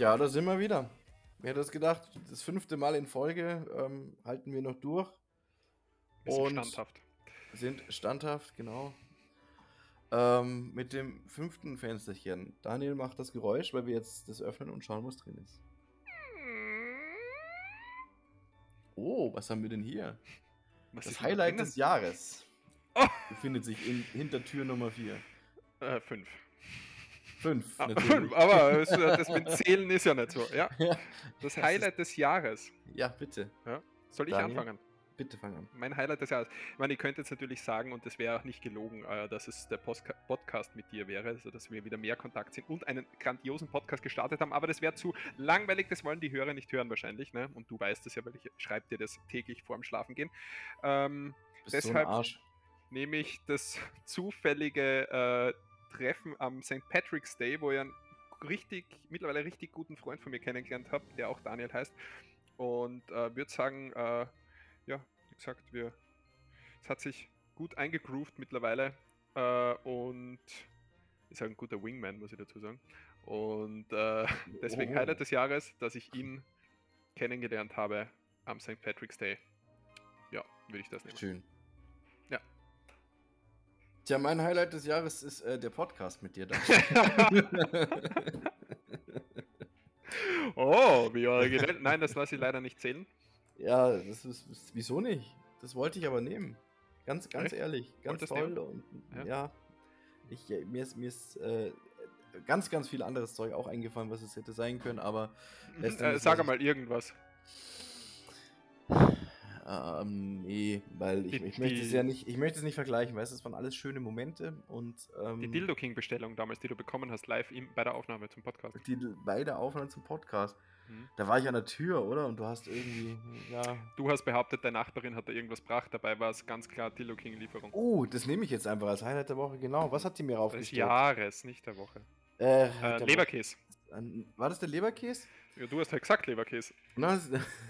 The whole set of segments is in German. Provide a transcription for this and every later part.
Ja, da sind wir wieder. Wer hätte das gedacht? Das fünfte Mal in Folge ähm, halten wir noch durch. Wir sind standhaft. Sind standhaft, genau. Ähm, mit dem fünften Fensterchen. Daniel macht das Geräusch, weil wir jetzt das öffnen und schauen, was drin ist. Oh, was haben wir denn hier? Was das Highlight des Jahres oh. befindet sich in Hintertür Nummer 4. Äh, fünf. Fünf, ah, fünf aber das mit Zählen ist ja nicht so. Ja. Das Highlight des Jahres. Ja, bitte. Ja. Soll ich Daniel? anfangen? Bitte fang an. Mein Highlight des Jahres. Ich meine, ihr könnt jetzt natürlich sagen, und das wäre auch nicht gelogen, äh, dass es der Postka Podcast mit dir wäre, also dass wir wieder mehr Kontakt sind und einen grandiosen Podcast gestartet haben, aber das wäre zu langweilig, das wollen die Hörer nicht hören wahrscheinlich, ne? Und du weißt es ja, weil ich schreibe dir das täglich vorm Schlafengehen. Ähm, deshalb so nehme ich das zufällige äh, Treffen am St. Patrick's Day, wo ich einen richtig, mittlerweile richtig guten Freund von mir kennengelernt habe, der auch Daniel heißt. Und äh, würde sagen, äh, ja, wie gesagt, wir, es hat sich gut eingegroovt mittlerweile äh, und ist halt ein guter Wingman, muss ich dazu sagen. Und äh, deswegen oh. Highlight des Jahres, dass ich ihn kennengelernt habe am St. Patrick's Day. Ja, würde ich das nehmen. Schön. Ja. Tja, mein Highlight des Jahres ist äh, der Podcast mit dir. oh, wie originell. Nein, das lasse ich leider nicht zählen. Ja, das ist, wieso nicht? Das wollte ich aber nehmen. Ganz, ganz Echt? ehrlich, ganz toll. Und, ja. ja, ich, mir ist, mir ist äh, ganz, ganz viel anderes Zeug auch eingefallen, was es hätte sein können, aber. Äh, sag mal irgendwas. Ähm, nee, weil ich, ich möchte es ja nicht, ich möchte es nicht vergleichen, weißt du, es waren alles schöne Momente und ähm, Die Dildo King Bestellung damals, die du bekommen hast, live im, bei der Aufnahme zum Podcast. Die, bei der Aufnahme zum Podcast. Mhm. Da war ich an der Tür, oder? Und du hast irgendwie, ja. Du hast behauptet, deine Nachbarin hat da irgendwas gebracht, dabei war es ganz klar Dildo King Lieferung. Oh, das nehme ich jetzt einfach als Highlight der Woche, genau. Was hat die mir aufgestellt? Des Jahres, nicht der Woche. Äh, äh Leberkäse. War das der Leberkäse? Ja, du hast halt gesagt Leberkäse. Na,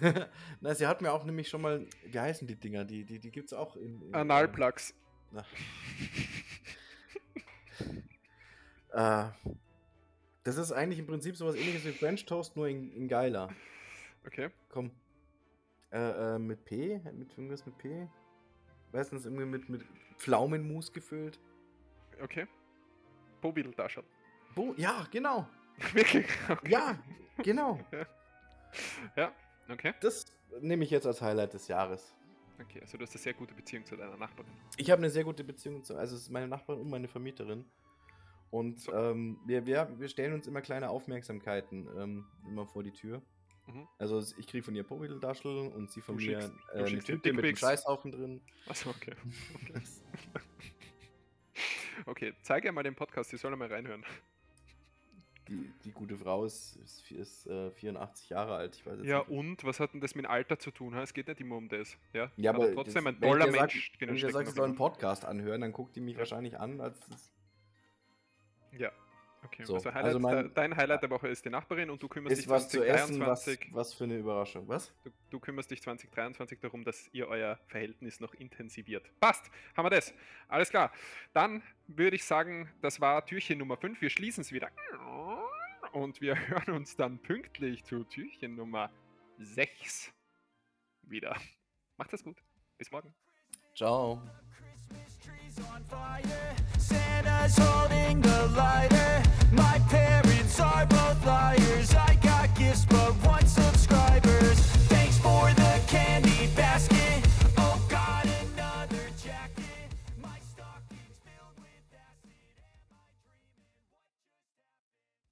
na, sie hat mir auch nämlich schon mal, wie heißen die Dinger? Die, die, die gibt es auch in. in Analplugs. äh, das ist eigentlich im Prinzip sowas ähnliches wie French Toast, nur in, in geiler. Okay. Komm. Äh, äh, mit P? Mit irgendwas mit P? Meistens irgendwie mit, mit Pflaumenmus gefüllt. Okay. Bobideltaschen. Bo ja, genau. Wirklich? Okay. Ja, genau. ja, okay. Das nehme ich jetzt als Highlight des Jahres. Okay, also du hast eine sehr gute Beziehung zu deiner Nachbarin. Ich habe eine sehr gute Beziehung zu, also es ist meine Nachbarin und meine Vermieterin. Und so. ähm, wir, wir, wir stellen uns immer kleine Aufmerksamkeiten ähm, immer vor die Tür. Mhm. Also ich kriege von ihr Pomideldaschel und sie von du mir schickst, äh, eine Tüte mit einem Scheißhaufen drin. Achso, okay. Okay. okay, zeig ihr mal den Podcast, die sollen mal reinhören die, die gute Frau ist, ist, ist äh, 84 Jahre alt. Ich weiß ja, nicht. und was hat denn das mit Alter zu tun? Es geht nicht immer um das. Ja, ja aber trotzdem das, ein toller Mensch. Sag, wenn ich dir sage, ich soll einen Podcast anhören, dann guckt die mich ja. wahrscheinlich an, als. Ja. Okay, so, also, Highlight, also mein, dein Highlight der Woche ist die Nachbarin und du kümmerst dich 2023. Essen, was, was, für eine Überraschung, was? Du, du, kümmerst dich 2023 darum, dass ihr euer Verhältnis noch intensiviert. Passt, haben wir das. Alles klar. Dann würde ich sagen, das war Türchen Nummer 5. Wir schließen es wieder und wir hören uns dann pünktlich zu Türchen Nummer 6 wieder. Macht es gut. Bis morgen. Ciao.